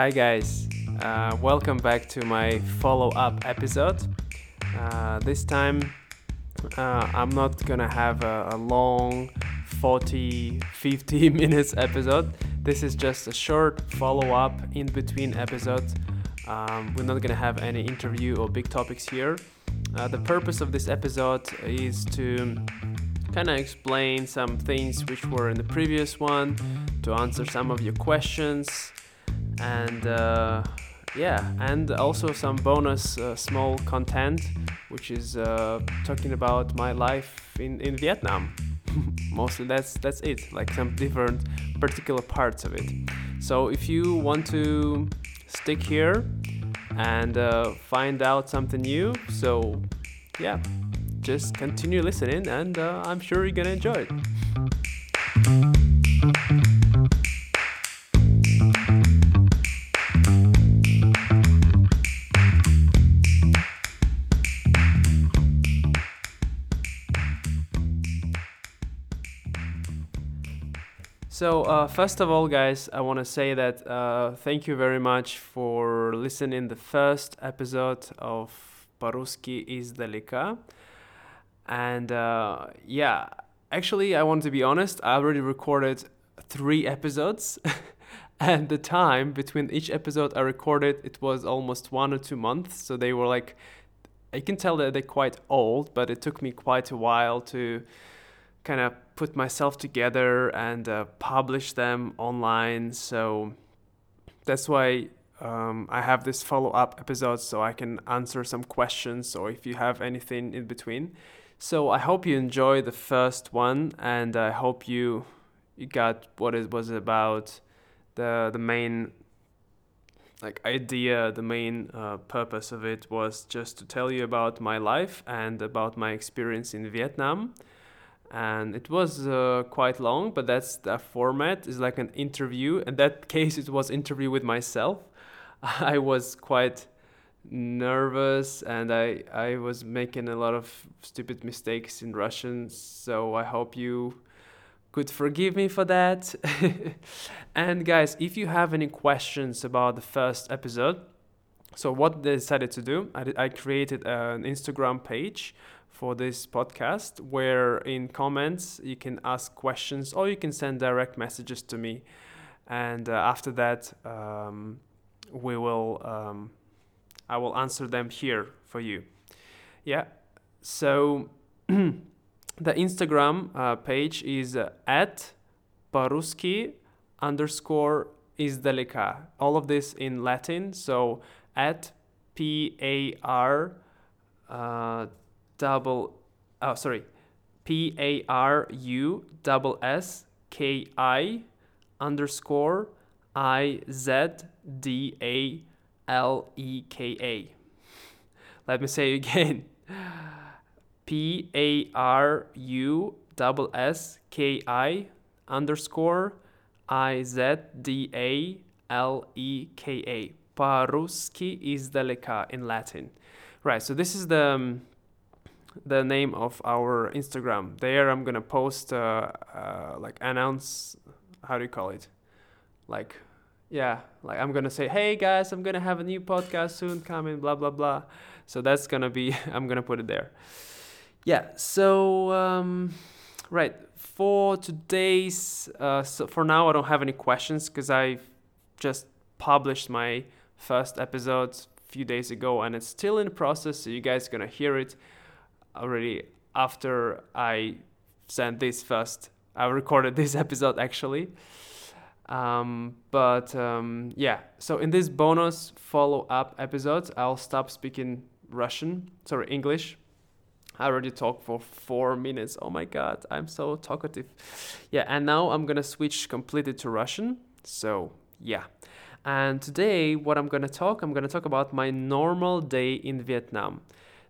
Hi, guys. Uh, welcome back to my follow up episode. Uh, this time, uh, I'm not gonna have a, a long 40 50 minutes episode. This is just a short follow up in between episodes. Um, we're not gonna have any interview or big topics here. Uh, the purpose of this episode is to kind of explain some things which were in the previous one, to answer some of your questions, and uh, yeah, and also some bonus uh, small content, which is uh, talking about my life in, in Vietnam. Mostly that's that's it, like some different particular parts of it. So if you want to stick here and uh, find out something new, so yeah, just continue listening, and uh, I'm sure you're gonna enjoy it. So, uh, first of all, guys, I want to say that uh, thank you very much for listening the first episode of Paruski is Daleka. And uh, yeah, actually, I want to be honest, I already recorded three episodes. and the time between each episode I recorded, it was almost one or two months. So they were like, I can tell that they're quite old, but it took me quite a while to kind of put myself together and uh, publish them online. So that's why um, I have this follow up episode so I can answer some questions or if you have anything in between. So I hope you enjoy the first one and I hope you you got what it was about the the main like idea the main uh, purpose of it was just to tell you about my life and about my experience in Vietnam and it was uh, quite long but that's the format. Is like an interview. In that case it was interview with myself. I was quite nervous and i i was making a lot of stupid mistakes in russian. So i hope you could forgive me for that. And guys if you have any questions about the first episode so what they decided to do i, I created an instagram page for this podcast, where in comments you can ask questions or you can send direct messages to me. And uh, after that, um, we will um, I will answer them here for you. Yeah. So the Instagram uh, page is uh, at paruski underscore izdaleka. All of this in Latin. So at P A R uh, double oh sorry P A R U double S K I underscore I Z D A L E K A. Let me say again. P A R U double S K I underscore I Z D A L E K A. Paruski izdaleka in Latin. Right, so this is the um, the name of our Instagram. There, I'm gonna post, uh, uh, like announce, how do you call it? Like, yeah, like I'm gonna say, hey guys, I'm gonna have a new podcast soon coming, blah blah blah. So that's gonna be, I'm gonna put it there. Yeah. So, um, right for today's, uh, so for now, I don't have any questions because I just published my first episode a few days ago, and it's still in the process. So you guys gonna hear it already after I sent this first. I recorded this episode actually. Um, but um, yeah, so in this bonus follow up episode, I'll stop speaking Russian, sorry, English. I already talked for four minutes. Oh my god, I'm so talkative. Yeah, and now I'm gonna switch completely to Russian. So yeah. And today, what I'm gonna talk, I'm gonna talk about my normal day in Vietnam.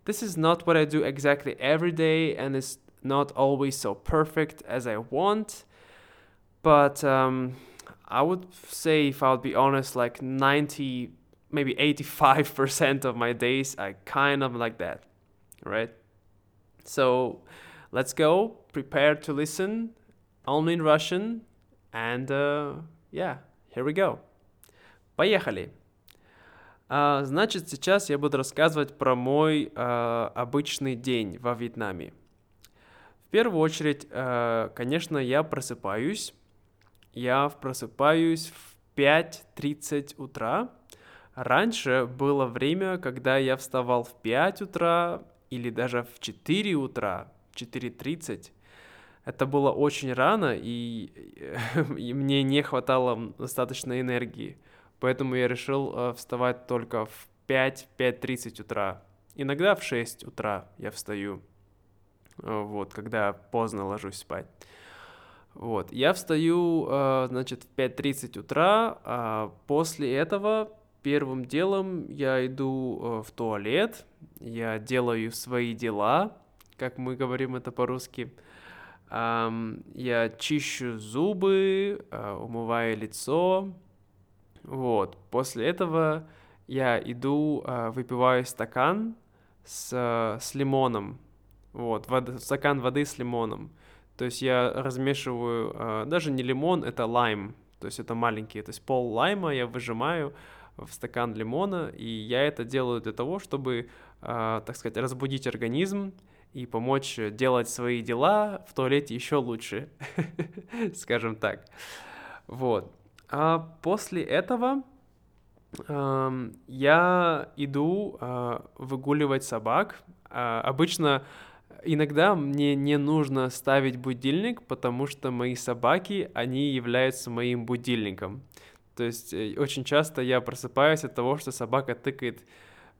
This is not what I do exactly every day, and it's not always so perfect as I want. But um, I would say, if I'll be honest, like 90, maybe 85% of my days, I kind of like that, right? So let's go, prepare to listen, only in Russian, and uh, yeah, here we go. Поехали! А, значит, сейчас я буду рассказывать про мой а, обычный день во Вьетнаме. В первую очередь, а, конечно, я просыпаюсь. Я просыпаюсь в 5.30 утра. Раньше было время, когда я вставал в 5 утра или даже в 4 утра, 4.30. Это было очень рано, и, и мне не хватало достаточно энергии. Поэтому я решил э, вставать только в 5-5.30 утра. Иногда в 6 утра я встаю. Э, вот, когда поздно ложусь спать. Вот, я встаю, э, значит, в 5.30 утра, а после этого первым делом я иду в туалет, я делаю свои дела, как мы говорим это по-русски. Я чищу зубы, умываю лицо. Вот. После этого я иду, э, выпиваю стакан с, с лимоном. Вот, вод, стакан воды с лимоном. То есть я размешиваю, даже не лимон, это лайм. То есть это маленький, то есть пол лайма я выжимаю, в стакан лимона, и я это делаю для того, чтобы, э, так сказать, разбудить организм и помочь делать свои дела в туалете еще лучше, скажем так. Вот. А после этого э, я иду э, выгуливать собак. Э, обычно иногда мне не нужно ставить будильник, потому что мои собаки, они являются моим будильником. То есть э, очень часто я просыпаюсь от того, что собака тыкает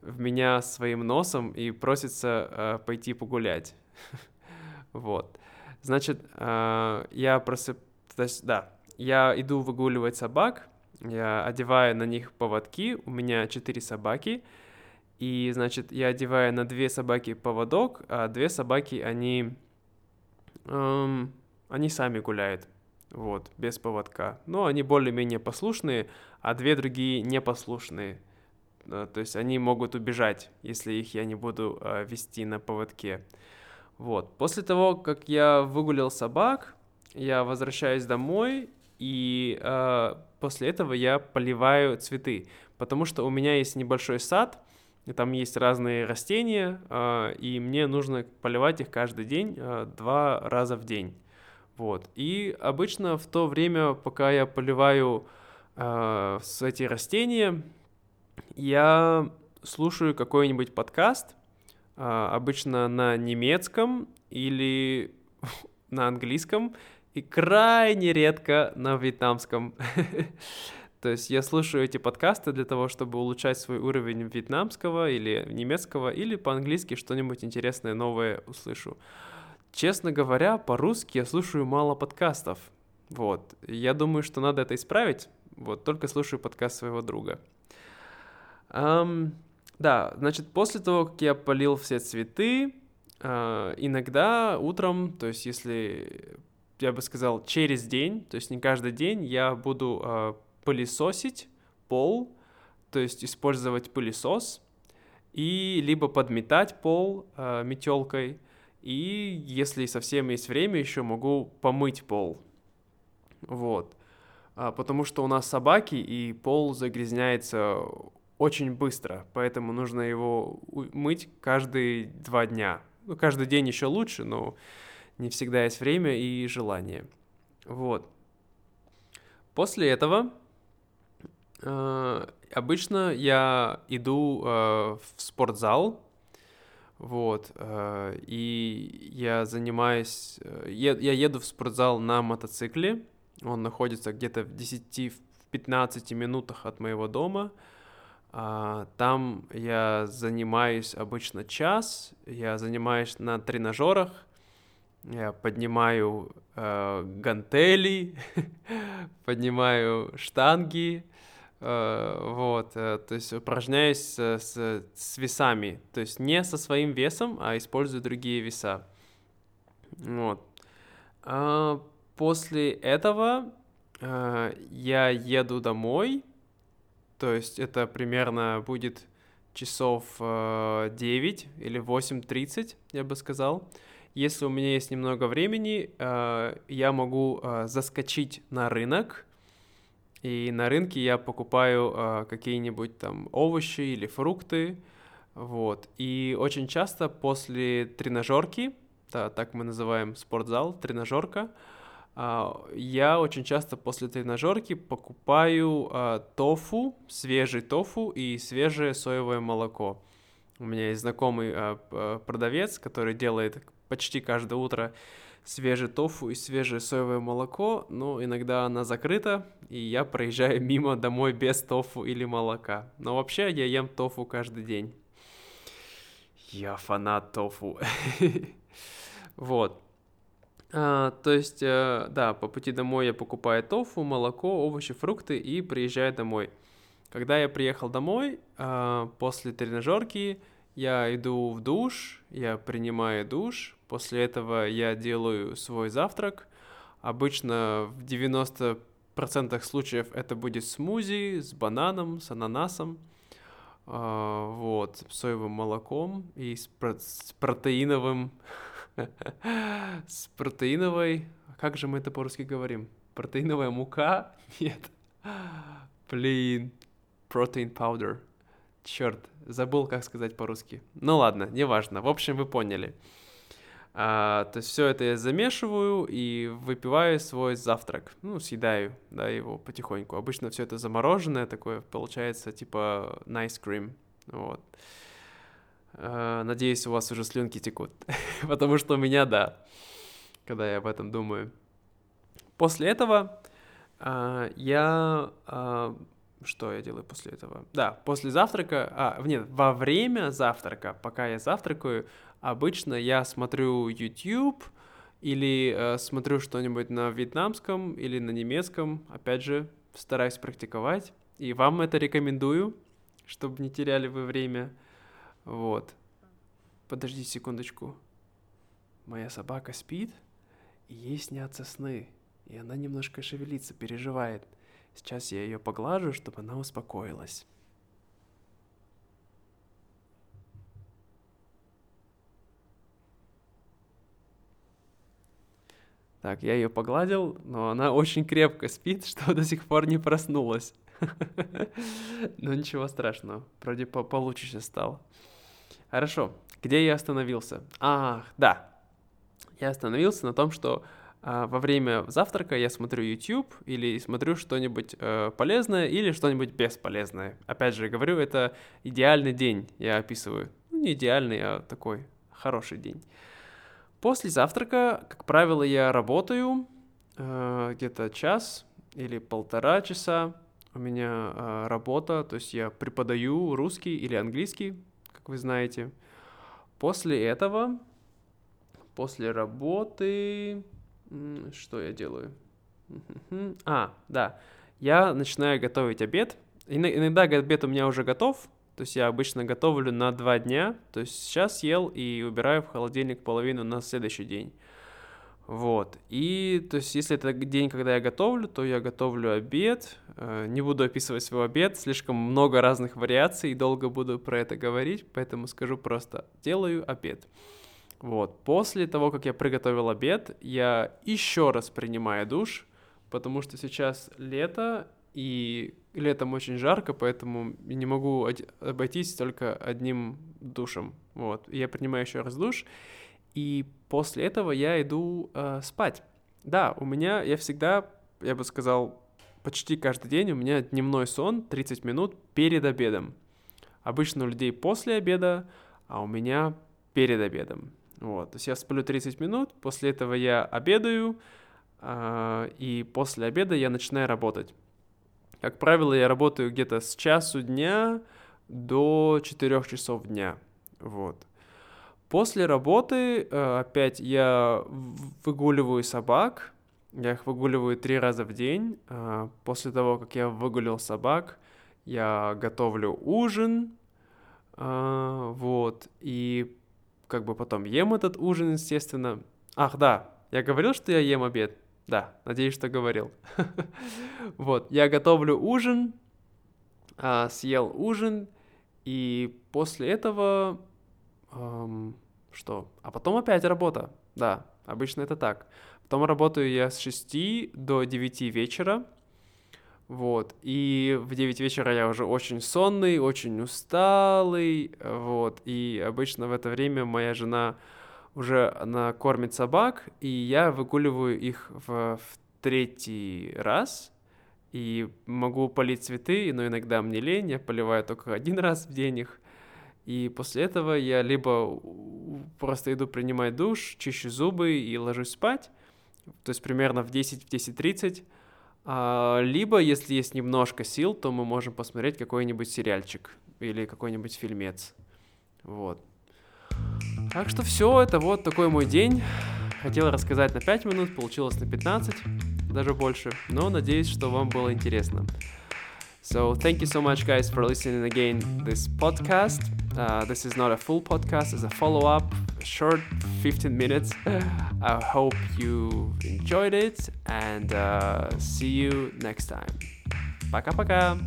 в меня своим носом и просится э, пойти погулять. вот. Значит, я просып... То есть, да, я иду выгуливать собак, я одеваю на них поводки, у меня четыре собаки, и, значит, я одеваю на две собаки поводок, а две собаки, они, эм, они сами гуляют вот, без поводка. Но они более-менее послушные, а две другие непослушные. Э, то есть они могут убежать, если их я не буду э, вести на поводке. Вот. После того, как я выгулял собак, я возвращаюсь домой, и э, после этого я поливаю цветы, потому что у меня есть небольшой сад, и там есть разные растения, э, и мне нужно поливать их каждый день, э, два раза в день. Вот. И обычно в то время, пока я поливаю э, эти растения, я слушаю какой-нибудь подкаст, э, обычно на немецком или на английском, и крайне редко на вьетнамском. То есть я слушаю эти подкасты для того, чтобы улучшать свой уровень вьетнамского или немецкого, или по-английски что-нибудь интересное, новое услышу. Честно говоря, по-русски я слушаю мало подкастов. Вот. Я думаю, что надо это исправить. Вот, только слушаю подкаст своего друга. Um, да, значит, после того, как я полил все цветы, uh, иногда утром, то есть если, я бы сказал, через день, то есть не каждый день, я буду uh, пылесосить пол, то есть использовать пылесос, и либо подметать пол uh, метелкой, и если совсем есть время, еще могу помыть пол. Вот. А, потому что у нас собаки, и пол загрязняется очень быстро, поэтому нужно его мыть каждые два дня. Ну, каждый день еще лучше, но не всегда есть время и желание. Вот. После этого э, обычно я иду э, в спортзал, вот, э, и я занимаюсь, э, я еду в спортзал на мотоцикле, он находится где-то в 10-15 минутах от моего дома, а, там я занимаюсь обычно час, я занимаюсь на тренажерах, я поднимаю э, гантели, поднимаю штанги, Э, вот, э, то есть упражняюсь с, с весами, то есть не со своим весом, а использую другие веса. Вот. А после этого э, я еду домой, то есть это примерно будет часов 9 или 8.30, я бы сказал. Если у меня есть немного времени, я могу заскочить на рынок, И на рынке я покупаю э, какие-нибудь там овощи или фрукты, вот. И очень часто после тренажерки, да, так мы называем спортзал, тренажерка, э, я очень часто после тренажерки покупаю э, тофу, свежий тофу и свежее соевое молоко. У меня есть знакомый э, продавец, который делает почти каждое утро свежий тофу и свежее соевое молоко, но иногда она закрыта, и я проезжаю мимо домой без тофу или молока. Но вообще я ем тофу каждый день. Я фанат тофу. Вот. А, то есть, э, да, по пути домой я покупаю тофу, молоко, овощи, фрукты и приезжаю домой. Когда я приехал домой, э, после тренажерки, я иду в душ, я принимаю душ, после этого я делаю свой завтрак. Обычно в 90% случаев это будет смузи с бананом, с ананасом, э, вот, соевым молоком и с, про- с протеиновым, с протеиновой, как же мы это по-русски говорим? Протеиновая мука? Нет. Блин, protein powder. Черт, забыл, как сказать по-русски. Ну ладно, неважно. В общем, вы поняли. А, то есть все это я замешиваю и выпиваю свой завтрак. Ну, съедаю, да, его потихоньку. Обычно все это замороженное такое, получается, типа nice cream. Вот. А, надеюсь, у вас уже слюнки текут. Потому что у меня, да, когда я об этом думаю. После этого а, я а, что я делаю после этого? Да, после завтрака, а, нет, во время завтрака, пока я завтракаю, обычно я смотрю YouTube или э, смотрю что-нибудь на вьетнамском или на немецком, опять же, стараюсь практиковать, и вам это рекомендую, чтобы не теряли вы время. Вот. Подожди секундочку. Моя собака спит, и ей снятся сны, и она немножко шевелится, переживает – Сейчас я ее поглажу, чтобы она успокоилась. Так, я ее погладил, но она очень крепко спит, что до сих пор не проснулась. Но ничего страшного, вроде по получше стало. Хорошо, где я остановился? Ах, да. Я остановился на том, что во время завтрака я смотрю YouTube или смотрю что-нибудь э, полезное или что-нибудь бесполезное. Опять же, говорю, это идеальный день, я описываю. Ну, не идеальный, а такой хороший день. После завтрака, как правило, я работаю э, где-то час или полтора часа. У меня э, работа, то есть я преподаю русский или английский, как вы знаете. После этого, после работы, что я делаю? А, да. Я начинаю готовить обед. Иногда обед у меня уже готов, то есть я обычно готовлю на два дня. То есть сейчас ел и убираю в холодильник половину на следующий день. Вот. И, то есть, если это день, когда я готовлю, то я готовлю обед. Э, не буду описывать свой обед, слишком много разных вариаций, и долго буду про это говорить, поэтому скажу просто, делаю обед. Вот. После того, как я приготовил обед, я еще раз принимаю душ, потому что сейчас лето, и летом очень жарко, поэтому не могу обойтись только одним душем. Вот. Я принимаю еще раз душ, и после этого я иду э, спать. Да, у меня, я всегда, я бы сказал, почти каждый день у меня дневной сон 30 минут перед обедом. Обычно у людей после обеда, а у меня перед обедом. Вот, то есть я сплю 30 минут, после этого я обедаю, э, и после обеда я начинаю работать. Как правило, я работаю где-то с часу дня до 4 часов дня. Вот. После работы э, опять я выгуливаю собак. Я их выгуливаю три раза в день. Э, после того, как я выгулил собак, я готовлю ужин. Э, вот. И как бы потом ем этот ужин, естественно. Ах, да, я говорил, что я ем обед. Да, надеюсь, что говорил. вот, я готовлю ужин, а, съел ужин, и после этого... Что? А потом опять работа. Да, обычно это так. Потом работаю я с 6 до 9 вечера. Вот. И в 9 вечера я уже очень сонный, очень усталый. Вот. И обычно в это время моя жена уже она кормит собак, и я выгуливаю их в, в третий раз. И могу полить цветы, но иногда мне лень, я поливаю только один раз в день их. И после этого я либо просто иду принимать душ, чищу зубы и ложусь спать, то есть примерно в 10-10.30, а, либо, если есть немножко сил, то мы можем посмотреть какой-нибудь сериальчик или какой-нибудь фильмец. Вот. Так что все, это вот такой мой день. Хотел рассказать на 5 минут, получилось на 15, даже больше, но надеюсь, что вам было интересно. So thank you so much, guys, for listening again this podcast. Uh, this is not a full podcast; it's a follow-up, short, 15 minutes. I hope you enjoyed it, and uh, see you next time. Пока-пока.